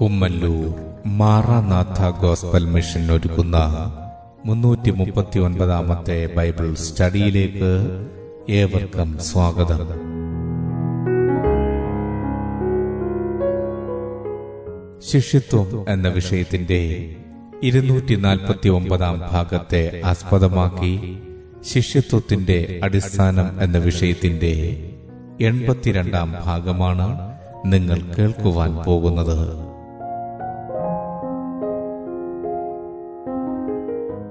Kummallur Maranatha gospel mission ഒരുക്കുന്ന മുന്നൂറ്റി മുപ്പത്തി ഒൻപതാമത്തെ ബൈബിൾ സ്റ്റഡിയിലേക്ക് ഏവർക്കും സ്വാഗതം. ശിഷ്യത്വം എന്ന വിഷയത്തിന്റെ ഇരുന്നൂറ്റി നാൽപ്പത്തി ഒമ്പതാം ഭാഗത്തെ ആസ്പദമാക്കി ശിഷ്യത്വത്തിന്റെ അടിസ്ഥാനം എന്ന വിഷയത്തിന്റെ എൺപത്തിരണ്ടാം ഭാഗമാണ് നിങ്ങൾ കേൾക്കുവാൻ പോകുന്നത്.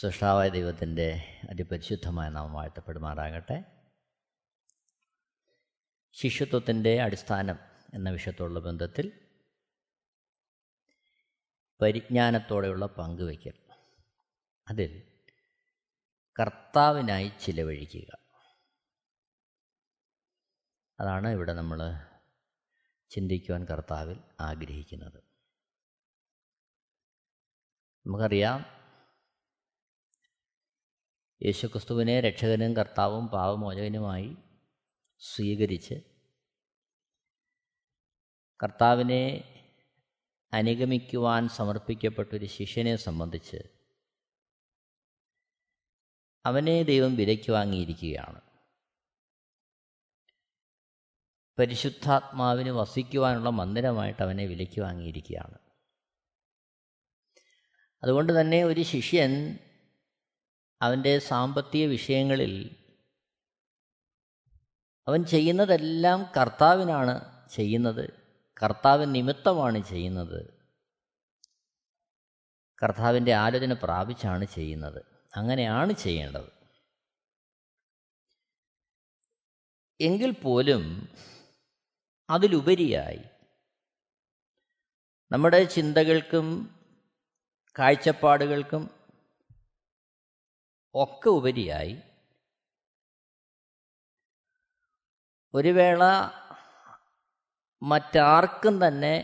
സൃഷ്ടാവായ ദൈവത്തിന്റെ അതിപരിശുദ്ധമായ നാമം വാഴ്ത്തപ്പെടുമാറാകട്ടെ. ശിഷ്യത്വത്തിന്റെ അടിസ്ഥാനം എന്ന വിഷയത്തോടുള്ള ബന്ധത്തിൽ പരിജ്ഞാനത്തോടെയുള്ള പങ്കുവയ്ക്കൽ. അതിൽ കർത്താവിനായി ചിലവഴിക്കുക. അതാണ് ഇവിടെ നമ്മൾ ചിന്തിക്കുവാൻ കർത്താവിൽ ആഗ്രഹിക്കുന്നത്. നമുക്കറിയാം യേശുക്രിസ്തുവിനെ രക്ഷകനും കർത്താവും പാവമോചകനുമായി സ്വീകരിച്ച് കർത്താവിനെ അനുഗമിക്കുവാൻ സമർപ്പിക്കപ്പെട്ടൊരു ശിഷ്യനെ സംബന്ധിച്ച് അവനെ ദൈവം വിലയ്ക്ക് വാങ്ങിയിരിക്കുകയാണ്. പരിശുദ്ധാത്മാവിന് വസിക്കുവാനുള്ള മന്ദിരമായിട്ട് അവനെ വിലയ്ക്ക് വാങ്ങിയിരിക്കുകയാണ്. അതുകൊണ്ട് തന്നെ ഒരു ശിഷ്യൻ അവന്റെ സാമ്പത്തിക വിഷയങ്ങളിൽ അവൻ ചെയ്യുന്നതെല്ലാം കർത്താവിനാണ് ചെയ്യുന്നത്. കർത്താവ് നിമിത്തമാണ് ചെയ്യുന്നത്. കർത്താവിന്റെ ആലോചന പ്രാപിച്ചാണ് ചെയ്യുന്നത്. അങ്ങനെയാണ് ചെയ്യേണ്ടത്. എങ്കിൽ പോലും അതിലുപരിയായി നമ്മുടെ ചിന്തകൾക്കും കാഴ്ചപ്പാടുകൾക്കും ഒക്കെ ഉപരിയായി. ഒരു വേള മറ്റാർക്കും തന്നെ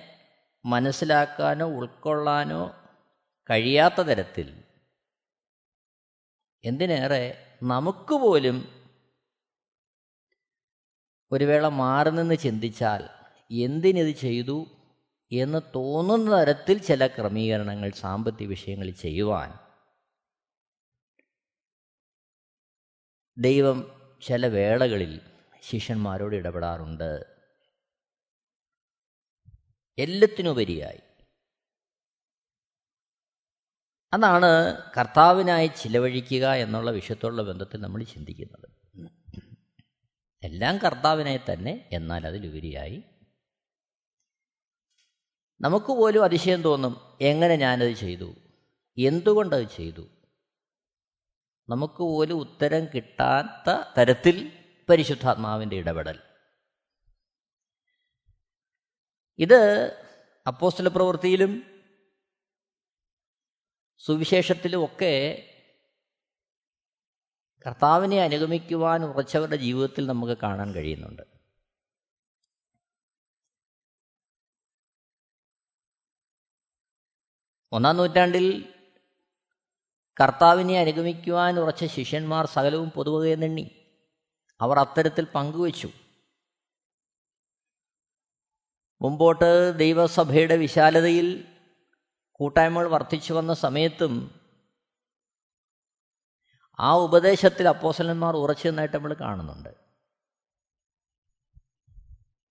മനസ്സിലാക്കാനോ ഉൾക്കൊള്ളാനോ കഴിയാത്ത തരത്തിൽ എന്തിനേറെ നമുക്ക് പോലും ഒരു വേള മാറി നിന്ന് ചിന്തിച്ചാൽ എന്തിനിത് ചെയ്തു എന്ന് തോന്നുന്ന തരത്തിൽ ചില ക്രമീകരണങ്ങൾ സാമ്പത്തിക വിഷയങ്ങൾ ചെയ്യുവാൻ ദൈവം ചില വേളകളിൽ ശിഷ്യന്മാരോട് ഇടപെടാറുണ്ട്. എല്ലാത്തിനുപരിയായി. അതാണ് കർത്താവിനായി ചിലവഴിക്കുക എന്നുള്ള വിഷയത്തോടുള്ള ബന്ധത്തിൽ നമ്മൾ ചിന്തിക്കുന്നത്. എല്ലാം കർത്താവിനായി തന്നെ എന്നാൽ അതിലുപരിയായി. നമുക്ക് പോലും അതിശയം തോന്നും എങ്ങനെ ഞാനത് ചെയ്തു? എന്തുകൊണ്ടത് ചെയ്തു? നമുക്ക് പോലും ഉത്തരം കിട്ടാത്ത തരത്തിൽ പരിശുദ്ധാത്മാവിന്റെ ഇടപെടൽ. ഇത് അപ്പോസ്റ്റല പ്രവൃത്തിയിലും സുവിശേഷത്തിലും ഒക്കെ കർത്താവിനെ അനുഗമിക്കുവാൻ ഉറച്ചവരുടെ ജീവിതത്തിൽ നമുക്ക് കാണാൻ കഴിയുന്നുണ്ട്. ഒന്നാം നൂറ്റാണ്ടിൽ കർത്താവിനെ അനുഗമിക്കുവാൻ ഉറച്ച ശിഷ്യന്മാർ സകലവും പൊതുവകയെന്നെണ്ണി അവർ അത്തരത്തിൽ പങ്കുവച്ചു. മുമ്പോട്ട് ദൈവസഭയുടെ വിശാലതയിൽ കൂട്ടായ്മകൾ വർദ്ധിച്ചു വന്ന സമയത്തും ആ ഉപദേശത്തിൽ അപ്പോസലന്മാർ ഉറച്ചു നിന്നായിട്ട് നമ്മൾ കാണുന്നുണ്ട്.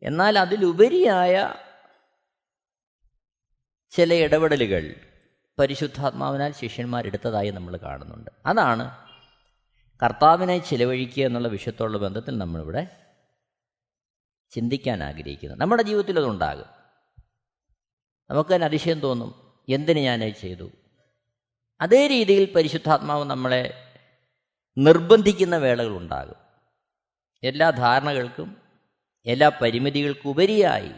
എന്നാൽ അതിലുപരിയായ ചില ഇടപെടലുകൾ പരിശുദ്ധാത്മാവിനാൽ ശിഷ്യന്മാരെടുത്തതായി നമ്മൾ കാണുന്നുണ്ട്. അതാണ് കർത്താവിനെ ചിലവഴിക്കുക എന്നുള്ള വിഷയത്തോടുള്ള ബന്ധത്തിൽ നമ്മളിവിടെ ചിന്തിക്കാൻ ആഗ്രഹിക്കുന്നത്. നമ്മുടെ ജീവിതത്തിൽ അതുണ്ടാകും നമുക്ക് തന്നെ അതിശയം തോന്നും എന്തിന് ഞാൻ ചെയ്തു? അതേ രീതിയിൽ പരിശുദ്ധാത്മാവ് നമ്മളെ നിർബന്ധിക്കുന്ന വേളകളുണ്ടാകും എല്ലാ ധാരണകൾക്കും എല്ലാ പരിമിതികൾക്കുപരിയായി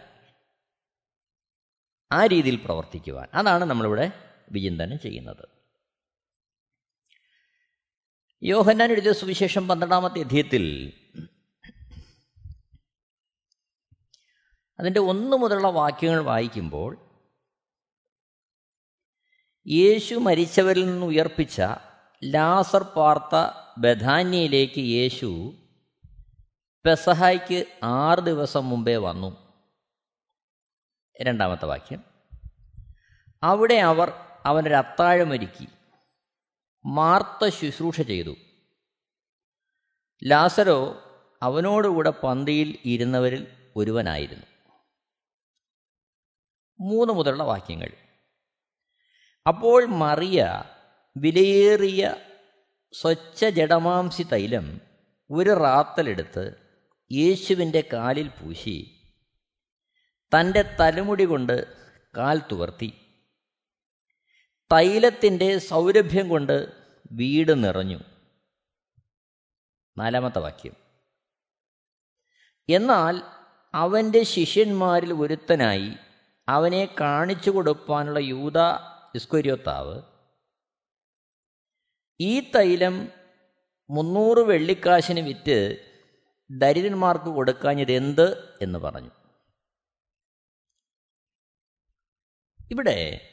ആ രീതിയിൽ പ്രവർത്തിക്കുവാൻ. അതാണ് നമ്മളിവിടെ വിചിന്തനം ചെയ്യുന്നത്. യോഹന്നാൻ എഴുതിയ സുവിശേഷം പന്ത്രണ്ടാമത്തെ അധ്യയത്തിൽ അതിന്റെ ഒന്നു മുതലുള്ള വാക്യങ്ങൾ വായിക്കുമ്പോൾ യേശു മരിച്ചവരിൽ നിന്ന് ഉയർപ്പിച്ച ലാസർ പാർത്ത ബഥാന്യയിലേക്ക് യേശു പെസഹായ്ക്ക് ആറ് ദിവസം മുമ്പേ വന്നു. രണ്ടാമത്തെ വാക്യം. അവിടെ അവർ അവനൊരു അത്താഴമൊരുക്കി മാർത്ത ശുശ്രൂഷ ചെയ്തു. ലാസരോ അവനോടുകൂടെ പന്തിയിൽ ഇരുന്നവരിൽ ഒരുവനായിരുന്നു. മൂന്ന് മുതലുള്ള വാക്യങ്ങൾ. അപ്പോൾ മറിയ വിലയേറിയ സ്വച്ഛ ജഡമാംസി തൈലം ഒരു റാത്തലെടുത്ത് യേശുവിന്റെ കാലിൽ പൂശി തന്റെ തലമുടി കൊണ്ട് കാൽ തുവർത്തി. തൈലത്തിന്റെ സൗരഭ്യം കൊണ്ട് വീട് നിറഞ്ഞു. നാലാമത്തെ വാക്യം. എന്നാൽ അവന്റെ ശിഷ്യന്മാരിൽ ഒരുത്തനായി അവനെ കാണിച്ചു കൊടുക്കാനുള്ള യൂത ഇസ്കൊരിയോത്താവ് ഈ തൈലം മുന്നൂറ് വെള്ളിക്കാശിന് വിറ്റ് ദരിദ്രന്മാർക്ക് കൊടുക്കാഞ്ഞത് എന്ത് എന്ന് പറഞ്ഞു. ഇവിടെ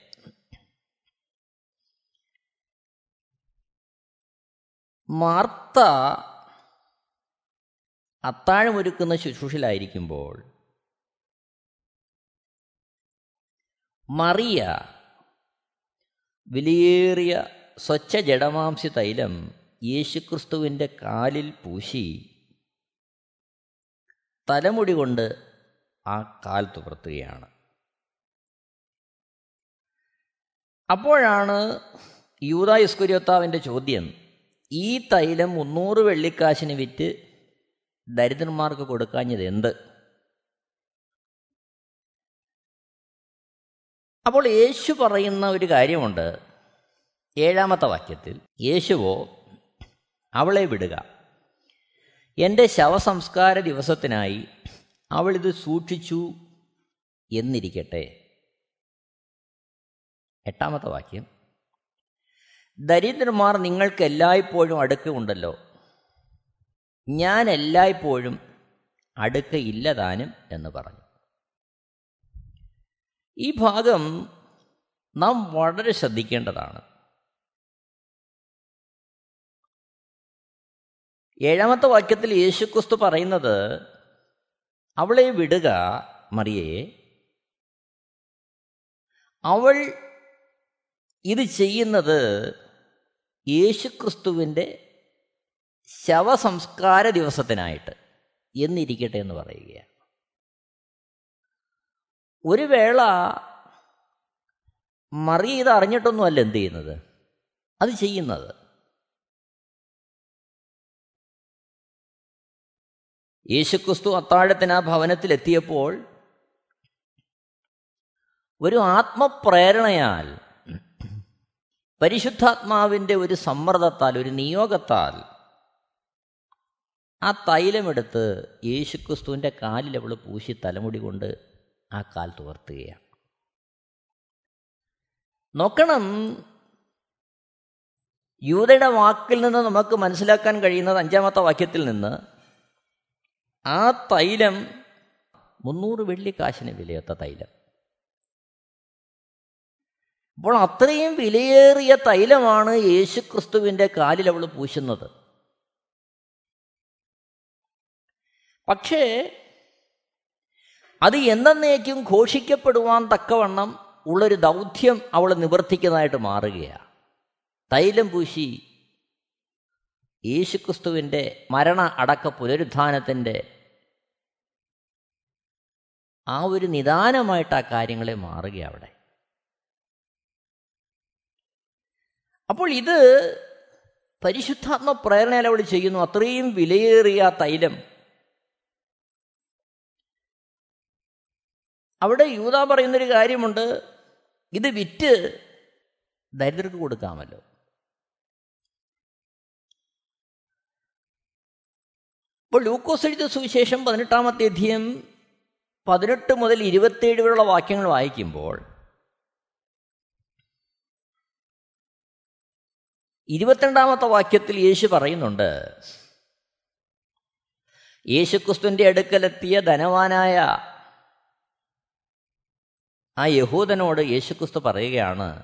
മാർത്ത അത്താഴമൊരുക്കുന്ന ശുശ്രൂഷയിലായിരിക്കുമ്പോൾ മറിയ വിലയേറിയ സ്വച്ഛ ജഡമാംസി തൈലം യേശുക്രിസ്തുവിന്റെ കാലിൽ പൂശി തലമുടി കൊണ്ട് ആ കാൽ തുപർത്തുകയാണ് അപ്പോഴാണ് യൂതായുസ്കുര്യോത്താവിന്റെ ചോദ്യം ഈ തൈലം മുന്നൂറ് വെള്ളിക്കാശിന് വിറ്റ് ദരിദ്രന്മാർക്ക് കൊടുക്കാഞ്ഞത് എന്ത്? അപ്പോൾ യേശു പറയുന്ന ഒരു കാര്യമുണ്ട്. ഏഴാമത്തെ വാക്യത്തിൽ യേശുവോ അവളെ വിടുക. എന്റെ ശവസംസ്കാര ദിവസത്തിനായി അവളിത് സൂക്ഷിച്ചു എന്നിരിക്കട്ടെ. എട്ടാമത്തെ വാക്യം. ദരിദ്രന്മാർ നിങ്ങൾക്ക് എല്ലായ്പ്പോഴും അടുക്ക ഉണ്ടല്ലോ ഞാൻ എല്ലായ്പ്പോഴും അടുക്ക ഇല്ലതാനും എന്ന് പറഞ്ഞു. ഈ ഭാഗം നാം വളരെ ശ്രദ്ധിക്കേണ്ടതാണ്. ഏഴാമത്തെ വാക്യത്തിൽ യേശുക്രിസ്തു പറയുന്നത് അവളെ വിടുക മറിയയെ അവൾ ഇത് ചെയ്യുന്നത് യേശുക്രിസ്തുവിന്റെ ശവസംസ്കാര ദിവസത്തിനായിട്ട് എന്നിരിക്കട്ടെ എന്ന് പറയുകയാണ്. ഒരു വേള മറിയ ഇത് അറിഞ്ഞിട്ടൊന്നുമല്ല എന്ത് ചെയ്യുന്നത്? അത് ചെയ്യുന്നത്. യേശുക്രിസ്തു അത്താഴത്തിന് ആ ഭവനത്തിലെത്തിയപ്പോൾ ഒരു ആത്മപ്രേരണയാൽ പരിശുദ്ധാത്മാവിന്റെ ഒരു സമ്മർദ്ദത്താൽ ഒരു നിയോഗത്താൽ ആ തൈലമെടുത്ത് യേശുക്രിസ്തുവിന്റെ കാലിൽ അവൾ പൂശി തലമുടി കൊണ്ട് ആ കാൽ തുവർത്തുകയാണ്. നോക്കണം യൂതയുടെ വാക്കിൽ നിന്ന് നമുക്ക് മനസ്സിലാക്കാൻ കഴിയുന്നത് അഞ്ചാമത്തെ വാക്യത്തിൽ നിന്ന് ആ തൈലം മുന്നൂറ് വെള്ളിക്കാശിന് വിലയൊത്ത തൈലം. അപ്പോൾ അത്രയും വിലയേറിയ തൈലമാണ് യേശുക്രിസ്തുവിന്റെ കാലിൽ അവൾ പൂശുന്നത്. പക്ഷേ അത് എന്നേക്കും ഘോഷിക്കപ്പെടുവാൻ തക്കവണ്ണം ഉള്ളൊരു ദൗത്യം അവൾ നിവർത്തിക്കുന്നതായിട്ട് മാറുകയാണ്. തൈലം പൂശി യേശുക്രിസ്തുവിന്റെ മരണ അടക്ക പുനരുദ്ധാനത്തിന്റെ ആ ഒരു നിദാനമായിട്ട് ആ കാര്യങ്ങളെ മാറുക അവിടെ. അപ്പോൾ ഇത് പരിശുദ്ധാത്മ പ്രേരണയിൽ അവൾ ചെയ്യുന്നു. അത്രയും വിലയേറിയ തൈലം. അവിടെ യൂത പറയുന്നൊരു കാര്യമുണ്ട്. ഇത് വിറ്റ് ദരിദ്രർക്ക് കൊടുക്കാമല്ലോ. അപ്പോൾ ലൂക്കോസ് എഴുതിയ സുവിശേഷം പതിനെട്ടാമത്തെ അധ്യയം പതിനെട്ട് മുതൽ ഇരുപത്തേഴ് വരെയുള്ള വാക്യങ്ങൾ വായിക്കുമ്പോൾ ഇരുപത്തിരണ്ടാമത്തെ വാക്യത്തിൽ യേശു പറയുന്നുണ്ട് യേശുക്രിസ്തുവിന്റെ അടുക്കലെത്തിയ ധനവാനായ ആ യഹൂദനോട് യേശുക്രിസ്തു പറയുകയാണ്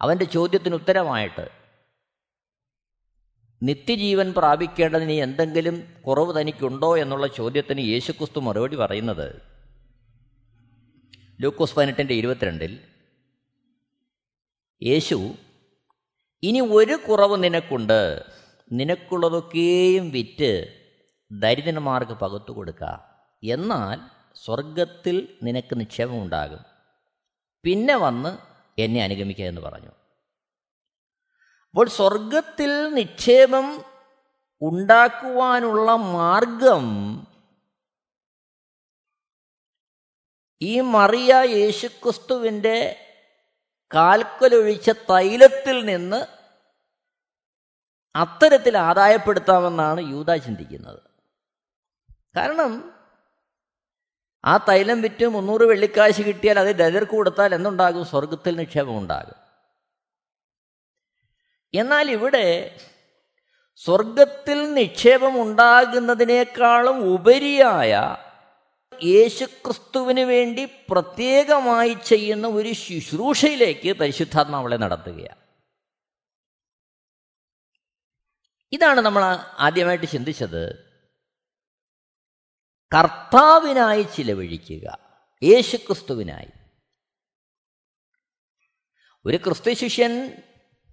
അവന്റെ ചോദ്യത്തിന് ഉത്തരമായിട്ട് നിത്യജീവൻ പ്രാപിക്കേണ്ടതിന് എന്തെങ്കിലും കുറവ് തനിക്കുണ്ടോ എന്നുള്ള ചോദ്യത്തിന് യേശുക്രിസ്തു മറുപടി പറയുന്നത് ലൂക്കോസ് പതിനെട്ടിന്റെ ഇരുപത്തിരണ്ടിൽ യേശു ഇനി ഒരു കുറവ് നിനക്കുണ്ട്. നിനക്കുള്ളതൊക്കെയും വിറ്റ് ദരിദ്രന്മാർക്ക് പകുത്തു കൊടുക്കുക എന്നാൽ സ്വർഗത്തിൽ നിനക്ക് നിക്ഷേപമുണ്ടാകും. പിന്നെ വന്ന് എന്നെ അനുഗമിക്കുക എന്ന് പറഞ്ഞു. അപ്പോൾ സ്വർഗത്തിൽ നിക്ഷേപം ഉണ്ടാക്കുവാനുള്ള മാർഗം ഈ മറിയ യേശുക്രിസ്തുവിന്റെ കാൽക്കലൊഴിച്ച തൈലത്തിൽ നിന്ന് അത്തരത്തിൽ ആദായപ്പെടുത്താമെന്നാണ് യൂത ചിന്തിക്കുന്നത്. കാരണം ആ തൈലം വിറ്റ് മുന്നൂറ് വെള്ളിക്കാശ് കിട്ടിയാൽ അത് ദരിദ്രർക്ക് കൊടുത്താൽ എന്തുണ്ടാകും? സ്വർഗത്തിൽ നിക്ഷേപം ഉണ്ടാകും. എന്നാൽ ഇവിടെ സ്വർഗത്തിൽ നിക്ഷേപം ഉണ്ടാകുന്നതിനേക്കാളും ഉപരിയായ യേശുക്രിസ്തുവിന് വേണ്ടി പ്രത്യേകമായി ചെയ്യുന്ന ഒരു ശുശ്രൂഷയിലേക്ക് പരിശുദ്ധാത്മാവളെ നടത്തുകയാണ്. ഇതാണ് നമ്മൾ ആദ്യമായിട്ട് ചിന്തിച്ചത്. കർത്താവിനായി ചിലവഴിക്കുക യേശുക്രിസ്തുവിനായി. ഒരു ക്രിസ്തു ശിഷ്യൻ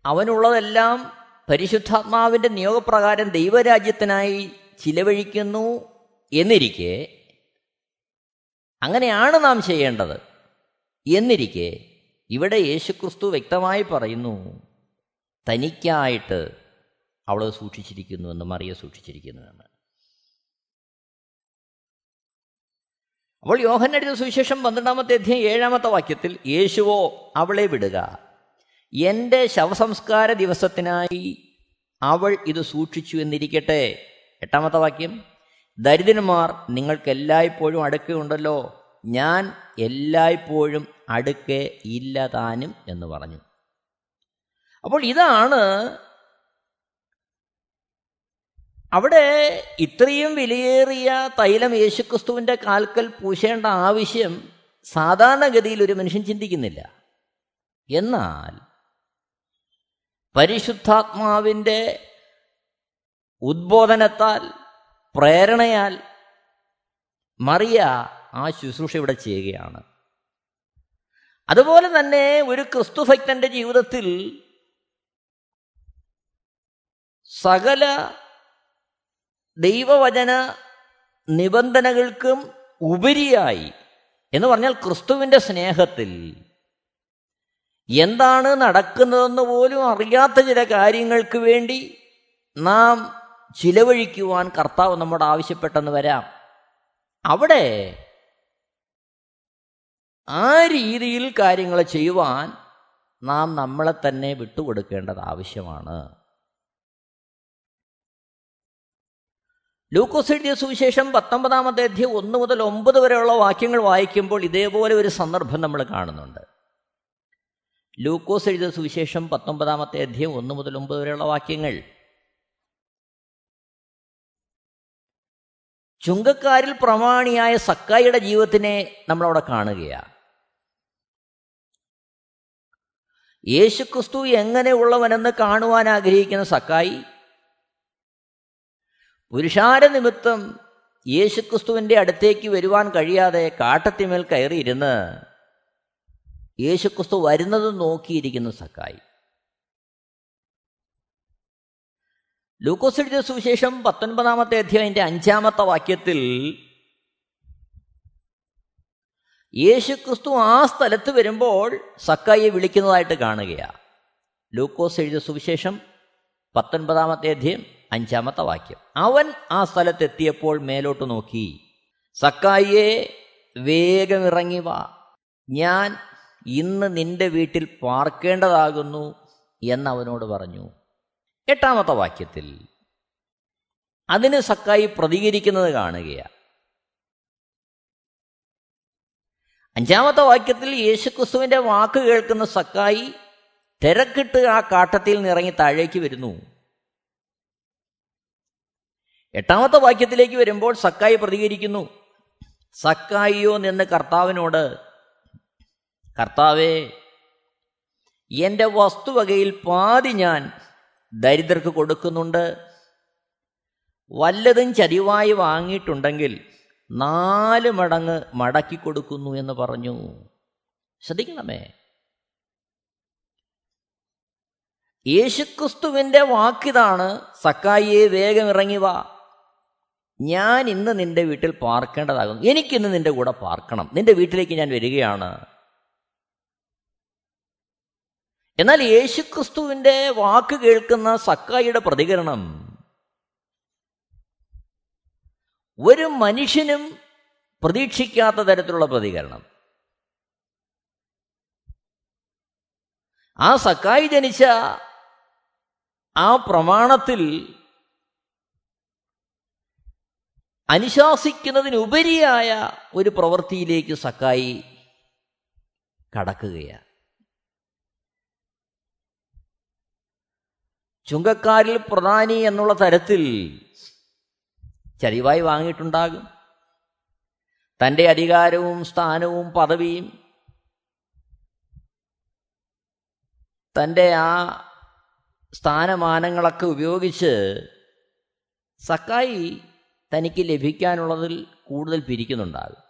അവനുള്ളതെല്ലാം പരിശുദ്ധാത്മാവിന്റെ നിയോഗപ്രകാരം ദൈവരാജ്യത്തിനായി ചിലവഴിക്കുന്നു എന്നിരിക്കെ അങ്ങനെയാണ് നാം ചെയ്യേണ്ടത്. എന്നിരിക്കെ ഇവിടെ യേശുക്രിസ്തു വ്യക്തമായി പറയുന്നു തനിക്കായിട്ട് അവൾ സൂക്ഷിച്ചിരിക്കുന്നുവെന്ന് മറിയ സൂക്ഷിച്ചിരിക്കുന്നുവെന്ന് അവൾ യോഹന്നടിച്ച സുവിശേഷം പന്ത്രണ്ടാമത്തെ അധ്യയം ഏഴാമത്തെ വാക്യത്തിൽ യേശുവോ അവളെ വിടുക. എന്റെ ശവസംസ്കാര ദിവസത്തിനായി അവൾ ഇത് സൂക്ഷിച്ചു എന്നിരിക്കട്ടെ. എട്ടാമത്തെ വാക്യം ദരിദ്രന്മാർ നിങ്ങൾക്ക് എല്ലായ്പ്പോഴും അടുക്കയുണ്ടല്ലോ. ഞാൻ എല്ലായ്പ്പോഴും അടുക്കെ ഇല്ല താനും എന്ന് പറഞ്ഞു. അപ്പോൾ ഇതാണ് അവിടെ ഇത്രയും വിലയേറിയ തൈലം യേശുക്രിസ്തുവിന്റെ കാൽക്കൽ പൂശേണ്ട ആവശ്യം സാധാരണഗതിയിൽ ഒരു മനുഷ്യൻ ചിന്തിക്കുന്നില്ല. എന്നാൽ പരിശുദ്ധാത്മാവിന്റെ ഉദ്ബോധനത്താൽ പ്രേരണയാൽ മറിയ ആ ശുശ്രൂഷ ഇവിടെ ചെയ്യുകയാണ്. അതുപോലെ തന്നെ ഒരു ക്രിസ്തുഭക്തന്റെ ജീവിതത്തിൽ സകല ദൈവവചന നിബന്ധനകൾക്കും ഉപരിയായി എന്ന് പറഞ്ഞാൽ ക്രിസ്തുവിന്റെ സ്നേഹത്തിൽ എന്താണ് നടക്കുന്നതെന്ന് പോലും അറിയാത്ത ചില കാര്യങ്ങൾക്ക് വേണ്ടി നാം ചിലവഴിക്കുവാൻ കർത്താവ് നമ്മോട് ആവശ്യപ്പെട്ടെന്ന് വരാം. അവിടെ ആ രീതിയിൽ കാര്യങ്ങൾ ചെയ്യുവാൻ നാം നമ്മളെ തന്നെ വിട്ടുകൊടുക്കേണ്ടത് ആവശ്യമാണ്. ലൂക്കോസ് എഴുതിയ സുവിശേഷം പത്തൊമ്പതാമത്തെ അധ്യയം ഒന്ന് മുതൽ ഒമ്പത് വരെയുള്ള വാക്യങ്ങൾ വായിക്കുമ്പോൾ ഇതേപോലെ ഒരു സന്ദർഭം നമ്മൾ കാണുന്നുണ്ട്. ലൂക്കോസ് എഴുതിയ സുവിശേഷം പത്തൊമ്പതാമത്തെ അധ്യയം ഒന്ന് മുതൽ ഒമ്പത് വരെയുള്ള വാക്യങ്ങൾ ചുങ്കക്കാരിൽ പ്രമാണിയായ സക്കായിയുടെ ജീവിതത്തിനെ നമ്മളവിടെ കാണുകയാണ് യേശുക്രിസ്തു എങ്ങനെയുള്ളവനെന്ന് കാണുവാൻ ആഗ്രഹിക്കുന്ന സക്കായി പുരുഷാര നിമിത്തം യേശുക്രിസ്തുവിന്റെ അടുത്തേക്ക് വരുവാൻ കഴിയാതെ കാട്ടത്തിമേൽ കയറിയിരുന്ന് യേശുക്രിസ്തു വരുന്നത് നോക്കിയിരിക്കുന്നു സക്കായി. ലൂക്കോസ് എഴുതിയ സുവിശേഷം പത്തൊൻപതാമത്തെ അധ്യായന്റെ അഞ്ചാമത്തെ വാക്യത്തിൽ യേശുക്രിസ്തു ആ സ്ഥലത്ത് വരുമ്പോൾ സക്കായിയെ വിളിക്കുന്നതായിട്ട് കാണുകയാണ് ലൂക്കോസ് എഴുതിയ സുവിശേഷം പത്തൊൻപതാമത്തെ അധ്യയം അഞ്ചാമത്തെ വാക്യം. അവൻ ആ സ്ഥലത്തെത്തിയപ്പോൾ മേലോട്ട് നോക്കി. സക്കായിയെ വേഗം ഇറങ്ങി വാ. ഞാൻ ഇന്ന് നിന്റെ വീട്ടിൽ പാർക്കേണ്ടതാകുന്നു എന്നവനോട് പറഞ്ഞു. എട്ടാമത്തെ വാക്യത്തിൽ അതിന് സക്കായി പ്രതികരിക്കുന്നത് കാണുകയാണ്. അഞ്ചാമത്തെ വാക്യത്തിൽ യേശുക്രിസ്തുവിന്റെ വാക്ക് കേൾക്കുന്ന സക്കായി തിരക്കിട്ട് ആ കാട്ടത്തിൽ നിറങ്ങി താഴേക്ക് വരുന്നു. എട്ടാമത്തെ വാക്യത്തിലേക്ക് വരുമ്പോൾ സക്കായി പ്രതികരിക്കുന്നു. സക്കായിയോ നിന്ന് കർത്താവിനോട് കർത്താവേ എന്റെ വസ്തുവകയിൽ പാതി ഞാൻ ദരിദ്രർക്ക് കൊടുക്കുന്നുണ്ട്. വല്ലതും ചരിവായി വാങ്ങിയിട്ടുണ്ടെങ്കിൽ നാല് മടങ്ങ് മടക്കി കൊടുക്കുന്നു എന്ന് പറഞ്ഞു. ശ്രദ്ധിക്കണമേ. യേശുക്രിസ്തുവിന്റെ വാക്കിതാണ് സക്കായിയെ വേഗം ഇറങ്ങി വാ. ഞാൻ ഇന്ന് നിന്റെ വീട്ടിൽ പാർക്കേണ്ടതാകുന്നു. എനിക്കിന്ന് നിന്റെ കൂടെ പാർക്കണം. നിന്റെ വീട്ടിലേക്ക് ഞാൻ വരികയാണ്. എന്നാൽ യേശുക്രിസ്തുവിന്റെ വാക്ക് കേൾക്കുന്ന സക്കായിയുടെ പ്രതികരണം ഒരു മനുഷ്യനും പ്രതീക്ഷിക്കാത്ത തരത്തിലുള്ള പ്രതികരണം. ആ സക്കായി ജനിച്ച ആ പ്രമാണത്തിൽ അനുശാസിക്കുന്നതിനുപരിയായ ഒരു പ്രവൃത്തിയിലേക്ക് സക്കായി കടക്കുകയാണ്. ചുങ്കക്കാരിൽ പ്രധാനി എന്നുള്ള തരത്തിൽ ചരിവായി വാങ്ങിയിട്ടുണ്ടാകും. തന്റെ അധികാരവും സ്ഥാനവും പദവിയും തന്റെ ആ സ്ഥാനമാനങ്ങളൊക്കെ ഉപയോഗിച്ച് സക്കായി തനിക്ക് ലഭിക്കാനുള്ളതിൽ കൂടുതൽ പിരിക്കുന്നുണ്ടാകും.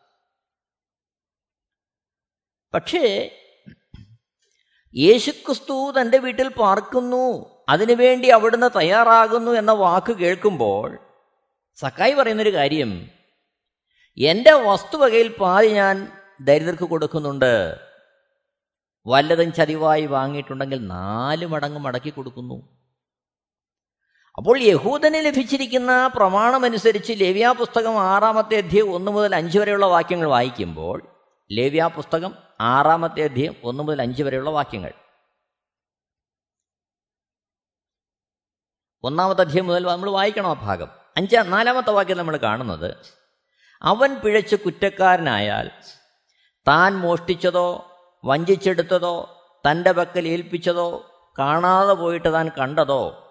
പക്ഷേ യേശുക്രിസ്തു തന്റെ വീട്ടിൽ പാർക്കുന്നു അതിനുവേണ്ടി അവിടുന്ന് തയ്യാറാകുന്നു എന്ന വാക്ക് കേൾക്കുമ്പോൾ സക്കായി പറയുന്നൊരു കാര്യം എന്റെ വസ്തുവകയിൽ പാതി ഞാൻ ദരിദ്രർക്ക് കൊടുക്കുന്നുണ്ട്. വല്ലതും ചതിവായി വാങ്ങിയിട്ടുണ്ടെങ്കിൽ നാല് മടങ്ങ് മടക്കി കൊടുക്കുന്നു. അപ്പോൾ യഹൂദന് ലഭിച്ചിരിക്കുന്ന പ്രമാണമനുസരിച്ച് ലേവ്യാ പുസ്തകം ആറാമത്തെ അധ്യയം ഒന്ന് മുതൽ അഞ്ച് വരെയുള്ള വാക്യങ്ങൾ വായിക്കുമ്പോൾ ലേവ്യാ പുസ്തകം ആറാമത്തെ അധ്യയം ഒന്ന് മുതൽ അഞ്ച് വരെയുള്ള വാക്യങ്ങൾ. ഒന്നാമത്തെ അധ്യയം മുതൽ നമ്മൾ വായിക്കണം ആ ഭാഗം. അഞ്ചാം നാലാമത്തെ വാക്യം നമ്മൾ കാണുന്നത് അവൻ പിഴച്ച് കുറ്റക്കാരനായാൽ താൻ മോഷ്ടിച്ചതോ വഞ്ചിച്ചെടുത്തതോ തന്റെ പക്കൽ ഏൽപ്പിച്ചതോ കാണാതെ പോയിട്ട് താൻ കണ്ടതോ?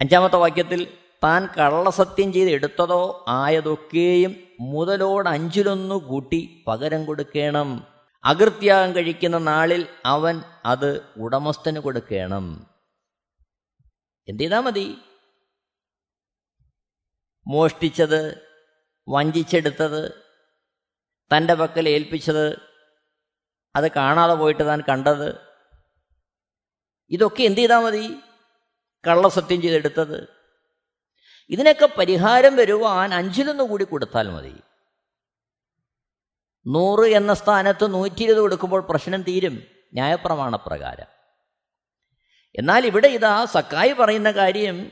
അഞ്ചാമത്തെ വാക്യത്തിൽ താൻ കള്ളസത്യം ചെയ്ത് എടുത്തതോ ആയതൊക്കെയും മുതലോട് അഞ്ചിലൊന്നു കൂട്ടി പകരം കൊടുക്കണം. അകൃത്യാഗം കഴിക്കുന്ന നാളിൽ അവൻ അത് ഉടമസ്ഥന് കൊടുക്കണം. എന്ത് ചെയ്താൽ മതി? മോഷ്ടിച്ചത് വഞ്ചിച്ചെടുത്തത് തന്റെ പക്കൽ ഏൽപ്പിച്ചത് അത് കാണാതെ പോയിട്ട് താൻ കണ്ടത്. ഇതൊക്കെ എന്ത് ചെയ്താൽ മതി? കള്ളസത്യം ചെയ്തെടുത്തത്. ഇതിനൊക്കെ പരിഹാരം വരുവാൻ അഞ്ചിലൊന്ന് കൂടി കൊടുത്താൽ മതി. നൂറ് എന്ന സ്ഥാനത്ത് നൂറ്റി ഇരുപത് കൊടുക്കുമ്പോൾ പ്രശ്നം തീരും. ന്യായപ്രമാണപ്രകാരം. എന്നാൽ ഇവിടെ ഇതാ സക്കായി പറയുന്ന കാര്യം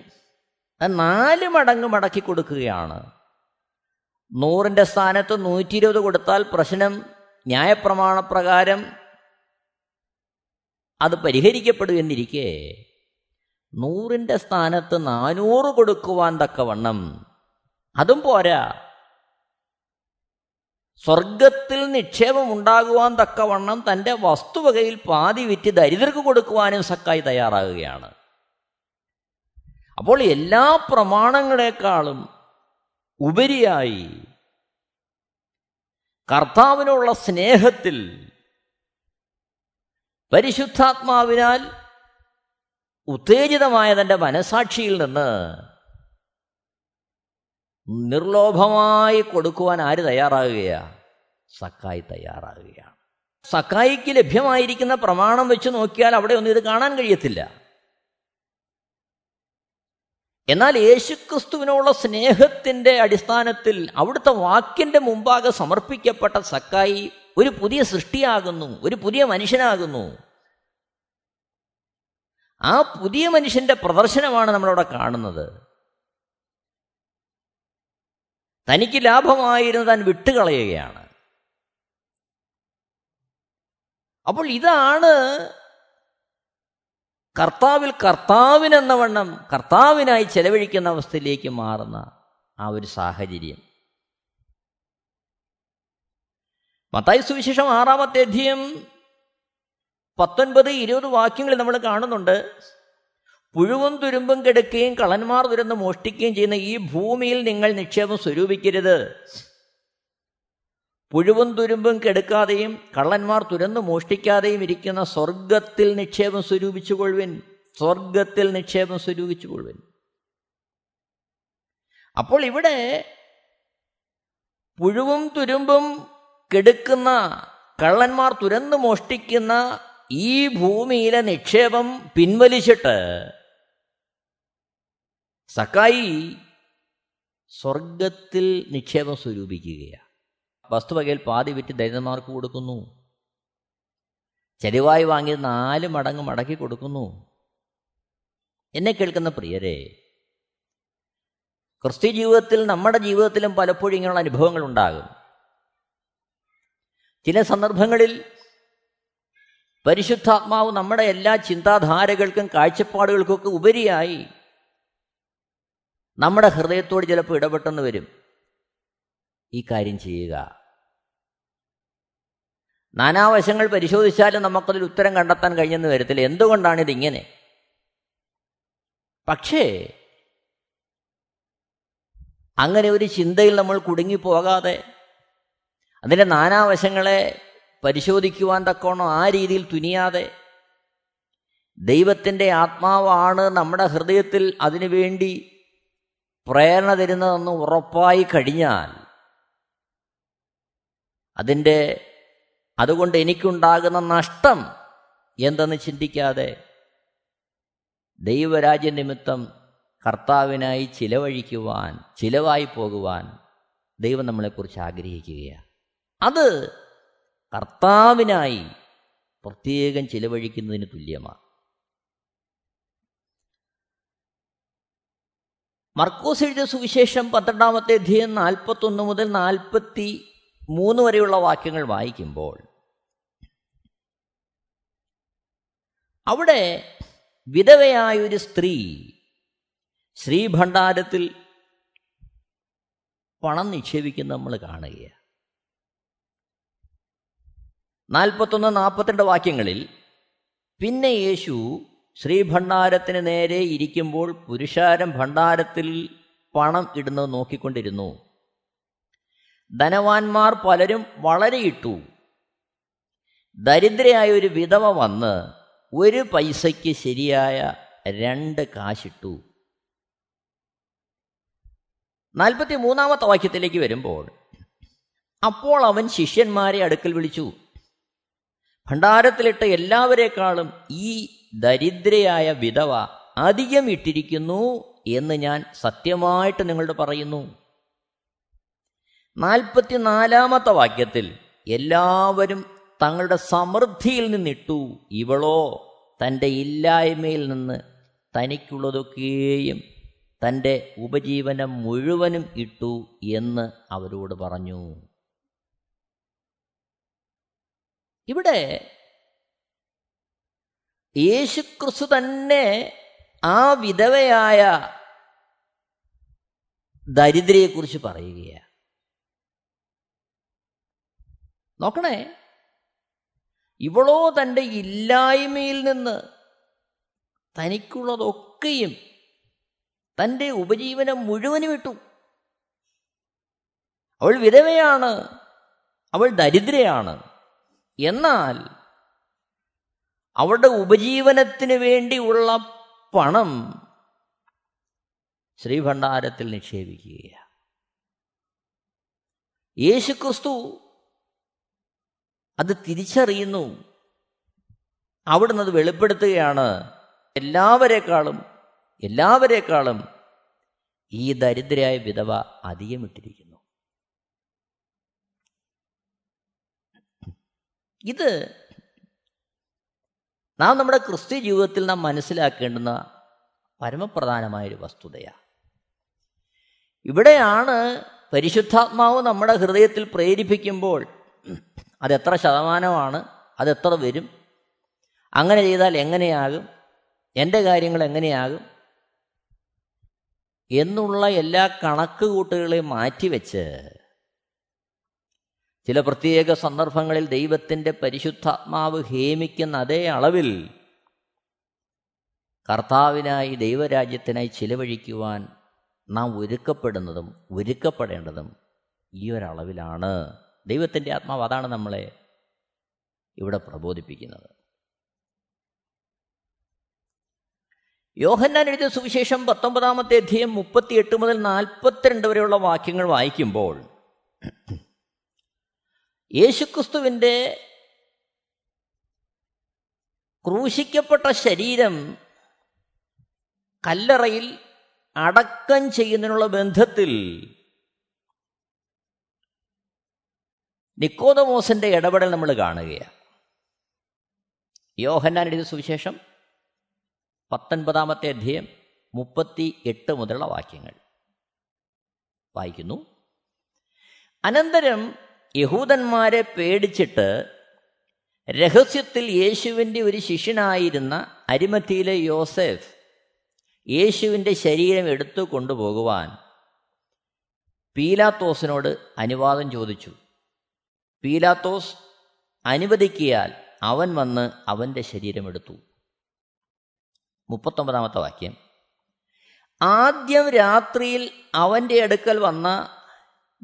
നാല് മടങ്ങ് മടക്കി കൊടുക്കുകയാണ്. നൂറിന്റെ സ്ഥാനത്ത് നൂറ്റി ഇരുപത് കൊടുത്താൽ പ്രശ്നം ന്യായപ്രമാണപ്രകാരം അത് പരിഹരിക്കപ്പെടും എന്നിരിക്കെ നൂറിന്റെ സ്ഥാനത്ത് നാനൂറ് കൊടുക്കുവാൻ തക്കവണ്ണം. അതും പോരാ. സ്വർഗത്തിൽ നിക്ഷേപം ഉണ്ടാകുവാൻ തക്കവണ്ണം തന്റെ വസ്തുവകയിൽ പാതി വിറ്റ് ദരിദ്രർക്ക് കൊടുക്കുവാനും സക്കായി തയ്യാറാകുകയാണ്. അപ്പോൾ എല്ലാ പ്രമാണങ്ങളെക്കാളും ഉപരിയായി കർത്താവിനുള്ള സ്നേഹത്തിൽ പരിശുദ്ധാത്മാവിനാൽ ഉത്തേജിതമായ തന്റെ മനസാക്ഷിയിൽ നിന്ന് നിർലോഭമായി കൊടുക്കുവാൻ ആര് തയ്യാറാകുകയാണ് സക്കായി തയ്യാറാകുകയാണ്. സക്കായിക്ക് ലഭ്യമായിരിക്കുന്ന പ്രമാണം വെച്ച് നോക്കിയാൽ അവിടെ ഒന്നും ഇത് കാണാൻ കഴിയത്തില്ല. എന്നാൽ യേശുക്രിസ്തുവിനുള്ള സ്നേഹത്തിന്റെ അടിസ്ഥാനത്തിൽ അവിടുത്തെ വാക്കിന്റെ മുമ്പാകെ സമർപ്പിക്കപ്പെട്ട സക്കായി ഒരു പുതിയ സൃഷ്ടിയാകുന്നു ഒരു പുതിയ മനുഷ്യനാകുന്നു. ആ പുതിയ മനുഷ്യന്റെ പ്രദർശനമാണ് നമ്മളവിടെ കാണുന്നത്. തനിക്ക് ലാഭമായിരുന്നു താൻ വിട്ടുകളയുകയാണ്. അപ്പോൾ ഇതാണ് കർത്താവിൽ കർത്താവിനെന്ന വണ്ണം കർത്താവിനായി ചെലവഴിക്കുന്ന അവസ്ഥയിലേക്ക് മാറുന്ന ആ ഒരു സാഹചര്യം. മത്തായി സുവിശേഷം ആറാമത്തെ അധ്യയം പത്തൊൻപത് ഇരുപത് വാക്യങ്ങൾ നമ്മൾ കാണുന്നുണ്ട് പുഴുവും തുരുമ്പും കെടുക്കുകയും കളന്മാർ തുരന്ന് മോഷ്ടിക്കുകയും ചെയ്യുന്ന ഈ ഭൂമിയിൽ നിങ്ങൾ നിക്ഷേപം സ്വരൂപിക്കരുത്. പുഴുവും തുരുമ്പും കെടുക്കാതെയും കള്ളന്മാർ തുരന്ന് മോഷ്ടിക്കാതെയും ഇരിക്കുന്ന സ്വർഗത്തിൽ നിക്ഷേപം സ്വരൂപിച്ചു കൊള്ളുവിൻ സ്വർഗത്തിൽ നിക്ഷേപം സ്വരൂപിച്ചു കൊള്ളുവിൻ അപ്പോൾ ഇവിടെ പുഴുവും തുരുമ്പും കെടുക്കുന്ന കള്ളന്മാർ തുരന്ന് മോഷ്ടിക്കുന്ന ഈ ഭൂമിയിലെ നിക്ഷേപം പിൻവലിച്ചിട്ട് സക്കായി സ്വർഗത്തിൽ നിക്ഷേപം സ്വരൂപിക്കുകയാണ്. വസ്തുവകയിൽ പാതി വിറ്റ് ദരിദ്രന്മാർക്ക് കൊടുക്കുന്നു. ചെരുവായി വാങ്ങി നാല് മടങ്ങ് മടക്കി കൊടുക്കുന്നു. എന്നെ കേൾക്കുന്ന പ്രിയരെ ക്രിസ്ത്യ ജീവിതത്തിൽ നമ്മുടെ ജീവിതത്തിലും പലപ്പോഴും ഇങ്ങനെയുള്ള അനുഭവങ്ങൾ ഉണ്ടാകും. ചില സന്ദർഭങ്ങളിൽ പരിശുദ്ധാത്മാവ് നമ്മുടെ എല്ലാ ചിന്താധാരകൾക്കും കാഴ്ചപ്പാടുകൾക്കൊക്കെ ഉപരിയായി. നമ്മുടെ ഹൃദയത്തോട് ചിലപ്പോൾ ഇടപെട്ടെന്ന് വരും. ഈ കാര്യം ചെയ്യുക. നാനാവശങ്ങൾ പരിശോധിച്ചാലും നമുക്കതിൽ ഉത്തരം കണ്ടെത്താൻ കഴിഞ്ഞെന്ന് വരത്തില്ല. എന്തുകൊണ്ടാണ് ഇതിങ്ങനെ? പക്ഷേ അങ്ങനെ ഒരു ചിന്തയിൽ നമ്മൾ കുടുങ്ങിപ്പോകാതെ അതിന്റെ നാനാവശങ്ങളെ പരിശോധിക്കുവാൻ തക്കോണം ആ രീതിയിൽ തുനിയാതെ ദൈവത്തിന്റെ ആത്മാവാണ് നമ്മുടെ ഹൃദയത്തിൽ അതിനുവേണ്ടി പ്രേരണ തരുന്നതെന്ന് ഉറപ്പായി കഴിഞ്ഞാൽ അതിന്റെ അതുകൊണ്ട് എനിക്കുണ്ടാകുന്ന നഷ്ടം എന്തെന്ന് ചിന്തിക്കാതെ ദൈവരാജ്യ നിമിത്തം കർത്താവിനായി ചിലവഴിക്കുവാൻ ചിലവായി പോകുവാൻ ദൈവം നമ്മളെക്കുറിച്ച് ആഗ്രഹിക്കുകയാണ്. അത് കർത്താവിനായി പ്രത്യേകം ചിലവഴിക്കുന്നതിന് തുല്യമാണ്. മർക്കോസ് എഴുതിയ സുവിശേഷം പന്ത്രണ്ടാമത്തെ അധ്യയം നാൽപ്പത്തൊന്ന് മുതൽ നാൽപ്പത്തി മൂന്ന് വരെയുള്ള വാക്യങ്ങൾ വായിക്കുമ്പോൾ അവിടെ വിധവയായ ഒരു സ്ത്രീ ശ്രീഭണ്ഡാരത്തിൽ പണം നിക്ഷേപിക്കുന്ന നമ്മൾ കാണുകയാണ്. നാൽപ്പത്തൊന്ന് നാൽപ്പത്തിരണ്ട് വാക്യങ്ങളിൽ പിന്നെ യേശു ശ്രീഭണ്ഡാരത്തിന് നേരെ ഇരിക്കുമ്പോൾ പുരുഷാരം ഭണ്ഡാരത്തിൽ പണം ഇടുന്നത് നോക്കിക്കൊണ്ടിരുന്നു. ധനവാന്മാർ പലരും വളരെ ഇട്ടു ദരിദ്രയായ ഒരു വിധവ വന്ന് ഒരു പൈസയ്ക്ക് ശരിയായ രണ്ട് കാശിട്ടു. നാൽപ്പത്തി മൂന്നാമത്തെ വാക്യത്തിലേക്ക് വരുമ്പോൾ അപ്പോൾ അവൻ ശിഷ്യന്മാരെ അടുക്കൽ വിളിച്ചു. ഭണ്ഡാരത്തിലിട്ട എല്ലാവരേക്കാളും ഈ ദരിദ്രയായ വിധവ അധികം ഇട്ടിരിക്കുന്നു എന്ന് ഞാൻ സത്യമായിട്ട് നിങ്ങളോട് പറയുന്നു. നാൽപ്പത്തിനാലാമത്തെ വാക്യത്തിൽ എല്ലാവരും തങ്ങളുടെ സമൃദ്ധിയിൽ നിന്നിട്ടു ഇവളോ തന്റെ ഇല്ലായ്മയിൽ നിന്ന് തനിക്കുള്ളതൊക്കെയും തന്റെ ഉപജീവനം മുഴുവനും ഇട്ടു എന്ന് അവരോട് പറഞ്ഞു. ഇവിടെ യേശുക്രിസ്തു തന്നെ ആ വിധവയായ ദരിദ്രയെക്കുറിച്ച് പറയുകയാണ്. നോക്കണേ ഇവളോ തന്റെ ഇല്ലായ്മയിൽ നിന്ന് തനിക്കുള്ളതൊക്കെയും തന്റെ ഉപജീവനം മുഴുവനും ഇട്ടു. അവൾ വിധവയാണ് അവൾ ദരിദ്രയാണ്. എന്നാൽ അവരുടെ ഉപജീവനത്തിന് വേണ്ടിയുള്ള പണം ശ്രീഭണ്ഡാരത്തിൽ നിക്ഷേപിക്കുകയാണ്. യേശുക്രിസ്തു അത് തിരിച്ചറിയുന്നു. അവിടുന്ന് അത് വെളിപ്പെടുത്തുകയാണ്. എല്ലാവരെക്കാളും എല്ലാവരെക്കാളും ഈ ദരിദ്രയായ വിധവ അധികം ഇട്ടിരിക്കുന്നു ഇത് നാം നമ്മുടെ ക്രിസ്ത്യ ജീവിതത്തിൽ നാം മനസ്സിലാക്കേണ്ടുന്ന പരമപ്രധാനമായൊരു വസ്തുതയാണ് ഇവിടെയാണ് പരിശുദ്ധാത്മാവ് നമ്മുടെ ഹൃദയത്തിൽ പ്രേരിപ്പിക്കുമ്പോൾ അതെത്ര ശതമാനമാണ് അതെത്ര വരും അങ്ങനെ ചെയ്താൽ എങ്ങനെയാകും എന്റെ കാര്യങ്ങൾ എങ്ങനെയാകും എന്നുള്ള എല്ലാ കണക്ക് കൂട്ടുകളെയും മാറ്റിവെച്ച് ചില പ്രത്യേക സന്ദർഭങ്ങളിൽ ദൈവത്തിന്റെ പരിശുദ്ധാത്മാവ് ഹേമിക്കുന്ന അതേ അളവിൽ കർത്താവിനായി ദൈവരാജ്യത്തിനായി ചിലവഴിക്കുവാൻ നാം ഒരുക്കപ്പെടുന്നതും ഒരുക്കപ്പെടേണ്ടതും ഈ ഒരളവിലാണ്. ദൈവത്തിന്റെ ആത്മാവ് അതാണ് നമ്മളെ ഇവിടെ പ്രബോധിപ്പിക്കുന്നത്. യോഹന്നാൻ എഴുതിയ സുവിശേഷം പത്തൊമ്പതാമത്തെ അധ്യയം മുപ്പത്തിയെട്ട് മുതൽ നാൽപ്പത്തിരണ്ട് വരെയുള്ള വാക്യങ്ങൾ വായിക്കുമ്പോൾ യേശുക്രിസ്തുവിന്റെ ക്രൂശിക്കപ്പെട്ട ശരീരം കല്ലറയിൽ അടക്കം ചെയ്യുന്നതിനുള്ള ബന്ധത്തിൽ നിക്കോതമോസിന്റെ ഇടപെടൽ നമ്മൾ കാണുകയാണ്. യോഹന്നാൻ എഴുതിയ സുവിശേഷം പത്തൊൻപതാമത്തെ അധ്യയം മുപ്പത്തി എട്ട് മുതലുള്ള വാക്യങ്ങൾ വായിക്കുന്നു. അനന്തരം യഹൂദന്മാരെ പേടിച്ചിട്ട് രഹസ്യത്തിൽ യേശുവിന്റെ ഒരു ശിഷ്യനായിരുന്ന അരിമത്തിയിലെ യോസെഫ് യേശുവിന്റെ ശരീരം എടുത്തു കൊണ്ടുപോകുവാൻ പീലാത്തോസിനോട് അനുവാദം ചോദിച്ചു. പീലാത്തോസ് അനുവദിക്കിയാൽ അവൻ വന്ന് അവന്റെ ശരീരം എടുത്തു. മുപ്പത്തൊമ്പതാമത്തെ വാക്യം. ആദ്യം രാത്രിയിൽ അവന്റെ അടുക്കൽ വന്ന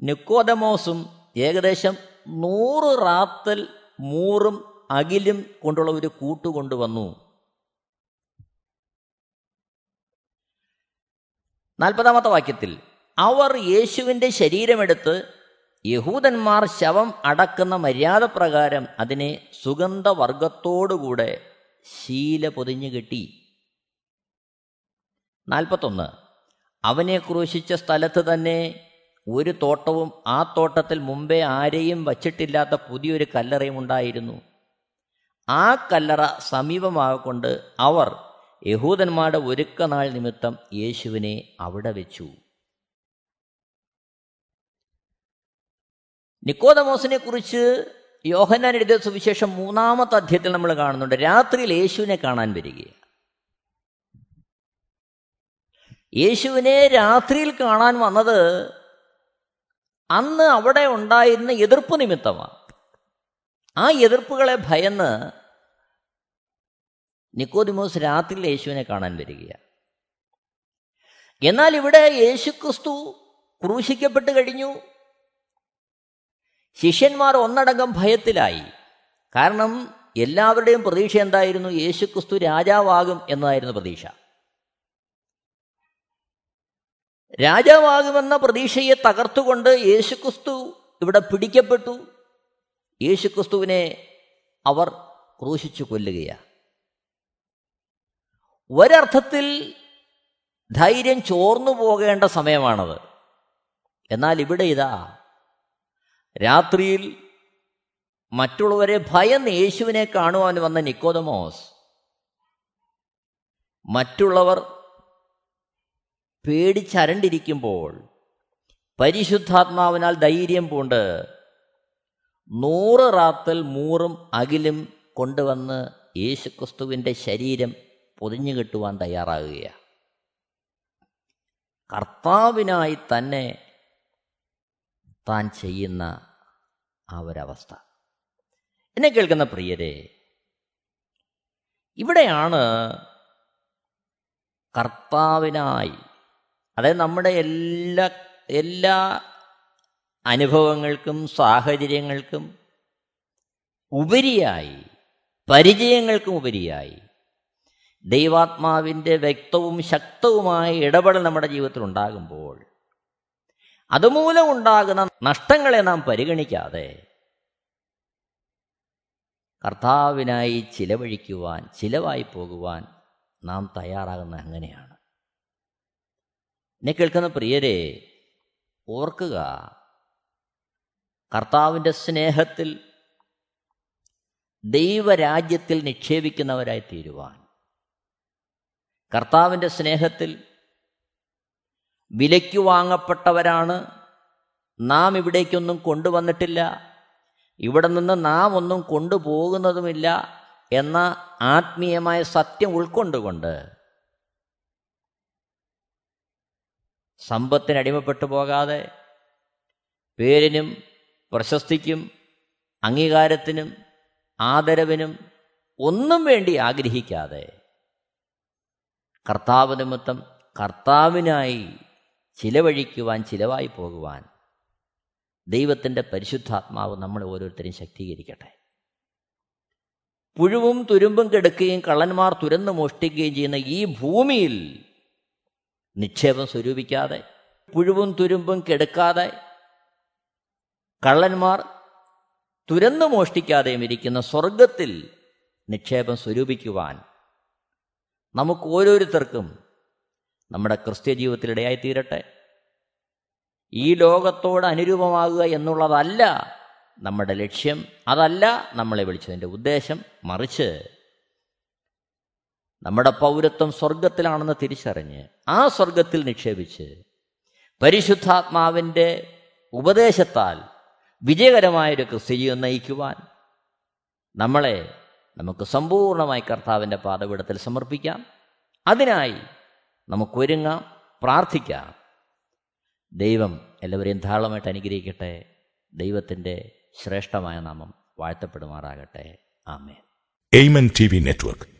നിക്കോദമോസും ഏകദേശം നൂറ് റാത്തൽ മൂറും അകിലും കൊണ്ടുള്ള ഒരു കൂട്ട് കൊണ്ടുവന്നു. നാൽപ്പതാമത്തെ വാക്യത്തിൽ അവർ യേശുവിന്റെ ശരീരമെടുത്ത് യഹൂദന്മാർ ശവം അടക്കുന്ന മര്യാദ പ്രകാരം അതിനെ സുഗന്ധവർഗത്തോടുകൂടെ ശീല പൊതിഞ്ഞു കെട്ടി. നാൽപ്പത്തൊന്ന് അവനെ ക്രൂശിച്ച സ്ഥലത്ത് തന്നെ ഒരു തോട്ടവും ആ തോട്ടത്തിൽ മുമ്പേ ആരെയും വച്ചിട്ടില്ലാത്ത പുതിയൊരു കല്ലറയും ഉണ്ടായിരുന്നു. ആ കല്ലറ സമീപമാകൊണ്ട് അവർ യഹൂദന്മാരുടെ ഒരുക്കനാൾ നിമിത്തം യേശുവിനെ അവിടെ വെച്ചു. നിക്കോദമോസിനെ കുറിച്ച് യോഹന്നാൻ എഴുതിയ സുവിശേഷം മൂന്നാമത്തെ അധ്യയത്തിൽ നമ്മൾ കാണുന്നുണ്ട്. രാത്രിയിൽ യേശുവിനെ കാണാൻ വരികയാണ്. യേശുവിനെ രാത്രിയിൽ കാണാൻ വന്നത് അന്ന് അവിടെ ഉണ്ടായിരുന്ന എതിർപ്പ് നിമിത്തമാണ്. ആ എതിർപ്പുകളെ ഭയന്ന് നിക്കോദിമോസ് രാത്രിയിൽ യേശുവിനെ കാണാൻ വരികയാണ്. എന്നാൽ ഇവിടെ യേശുക്രിസ്തു ക്രൂശിക്കപ്പെട്ട് കഴിഞ്ഞു. ശിഷ്യന്മാർ ഒന്നടങ്കം ഭയത്തിലായി. കാരണം എല്ലാവരുടെയും പ്രതീക്ഷ എന്തായിരുന്നു? യേശുക്രിസ്തു രാജാവാകും എന്നതായിരുന്നു പ്രതീക്ഷ. രാജാവാകുമെന്ന പ്രതീക്ഷയെ തകർത്തുകൊണ്ട് യേശുക്രിസ്തു ഇവിടെ പിടിക്കപ്പെട്ടു. യേശുക്രിസ്തുവിനെ അവർ ക്രൂശിച്ചു കൊല്ലുകയാണ്. ഒരർത്ഥത്തിൽ ധൈര്യം ചോർന്നു പോകേണ്ട സമയമാണത്. എന്നാൽ ഇവിടെ ഇതാ രാത്രിയിൽ മറ്റുള്ളവരെ ഭയന്ന് യേശുവിനെ കാണുവാൻ വന്ന നിക്കോദമോസ് മറ്റുള്ളവർ പേടിച്ചരണ്ടിരിക്കുമ്പോൾ പരിശുദ്ധാത്മാവിനാൽ ധൈര്യം പൂണ്ട് നൂറ് റാത്തൽ മൂറും അകിലും കൊണ്ടുവന്ന് യേശുക്രിസ്തുവിന്റെ ശരീരം പൊതിഞ്ഞു കിട്ടുവാൻ തയ്യാറാകുകയാണ് കർത്താവിനായി തന്നെ താൻ ചെയ്യുന്ന ആ ഒരവസ്ഥ. എന്നെ കേൾക്കുന്ന പ്രിയരെ ഇവിടെയാണ് കർത്താവിനായി അതായത് നമ്മുടെ എല്ലാ എല്ലാ അനുഭവങ്ങൾക്കും സാഹചര്യങ്ങൾക്കും ഉപരിയായി പരിചയങ്ങൾക്കും ഉപരിയായി ദൈവാത്മാവിന്റെ വ്യക്തവും ശക്തവുമായ ഇടപെടൽ നമ്മുടെ ജീവിതത്തിൽ ഉണ്ടാകുമ്പോൾ അതുമൂലം ഉണ്ടാകുന്ന നഷ്ടങ്ങളെ നാം പരിഗണിക്കാതെ കർത്താവിനായി ചിലവഴിക്കുവാൻ ചിലവായി പോകുവാൻ നാം തയ്യാറാകുന്ന അങ്ങനെയാണ്. എന്നെ കേൾക്കുന്ന പ്രിയരെ ഓർക്കുക കർത്താവിന്റെ സ്നേഹത്തിൽ ദൈവരാജ്യത്തിൽ നിക്ഷേപിക്കുന്നവരായി തീരുവാൻ. കർത്താവിന്റെ സ്നേഹത്തിൽ വിലയ്ക്ക് വാങ്ങപ്പെട്ടവരാണ് നാം ഇവിടേക്കൊന്നും കൊണ്ടുവന്നിട്ടില്ല ഇവിടെ നിന്ന് നാം ഒന്നും കൊണ്ടുപോകുന്നതുമില്ല എന്ന ആത്മീയമായ സത്യം ഉൾക്കൊണ്ടുകൊണ്ട് സമ്പത്തിന് അടിമപ്പെട്ടു പോകാതെ പേരിനും പ്രശസ്തിക്കും അംഗീകാരത്തിനും ആദരവിനും ഒന്നും വേണ്ടി ആഗ്രഹിക്കാതെ കർത്താവ് നിമിത്തം കർത്താവിനായി ചിലവഴിക്കുവാൻ ചിലവായി പോകുവാൻ ദൈവത്തിന്റെ പരിശുദ്ധാത്മാവ് നമ്മൾ ഓരോരുത്തരെയും ശക്തീകരിക്കട്ടെ. പുഴുവും തുരുമ്പും കെടുക്കുകയും കള്ളന്മാർ തുരന്ന് മോഷ്ടിക്കുകയും ചെയ്യുന്ന ഈ ഭൂമിയിൽ നിക്ഷേപം സ്വരൂപിക്കാതെ പുഴുവും തുരുമ്പും കെടുക്കാതെ കള്ളന്മാർ തുരന്നു മോഷ്ടിക്കാതെയും ഇരിക്കുന്ന സ്വർഗത്തിൽ നിക്ഷേപം സ്വരൂപിക്കുവാൻ നമുക്ക് ഓരോരുത്തർക്കും നമ്മുടെ ക്രിസ്ത്യ ജീവിതത്തിൽ തീരട്ടെ ഈ ലോകത്തോട് അനുരൂപമാകുക എന്നുള്ളതല്ല നമ്മുടെ ലക്ഷ്യം അതല്ല നമ്മളെ വിളിച്ചതിന്റെ ഉദ്ദേശം. മറിച്ച് നമ്മുടെ പൗരത്വം സ്വർഗത്തിലാണെന്ന് തിരിച്ചറിഞ്ഞ് ആ സ്വർഗത്തിൽ നിക്ഷേപിച്ച് പരിശുദ്ധാത്മാവിന്റെ ഉപദേശത്താൽ വിജയകരമായൊരു ക്രിസ്ത്യജീവൻ നയിക്കുവാൻ നമ്മളെ നമുക്ക് സമ്പൂർണമായി കർത്താവിന്റെ പാതപീഠത്തിൽ സമർപ്പിക്കാം. അതിനായി നമുക്കൊരുങ്ങാം പ്രാർത്ഥിക്കാം. ദൈവം എല്ലാവരെയും ധാരാളമായിട്ട് അനുഗ്രഹിക്കട്ടെ. ദൈവത്തിന്റെ ശ്രേഷ്ഠമായ നാമം വാഴ്ത്തപ്പെടുമാറാകട്ടെ. ആമേൻ. Amen T V network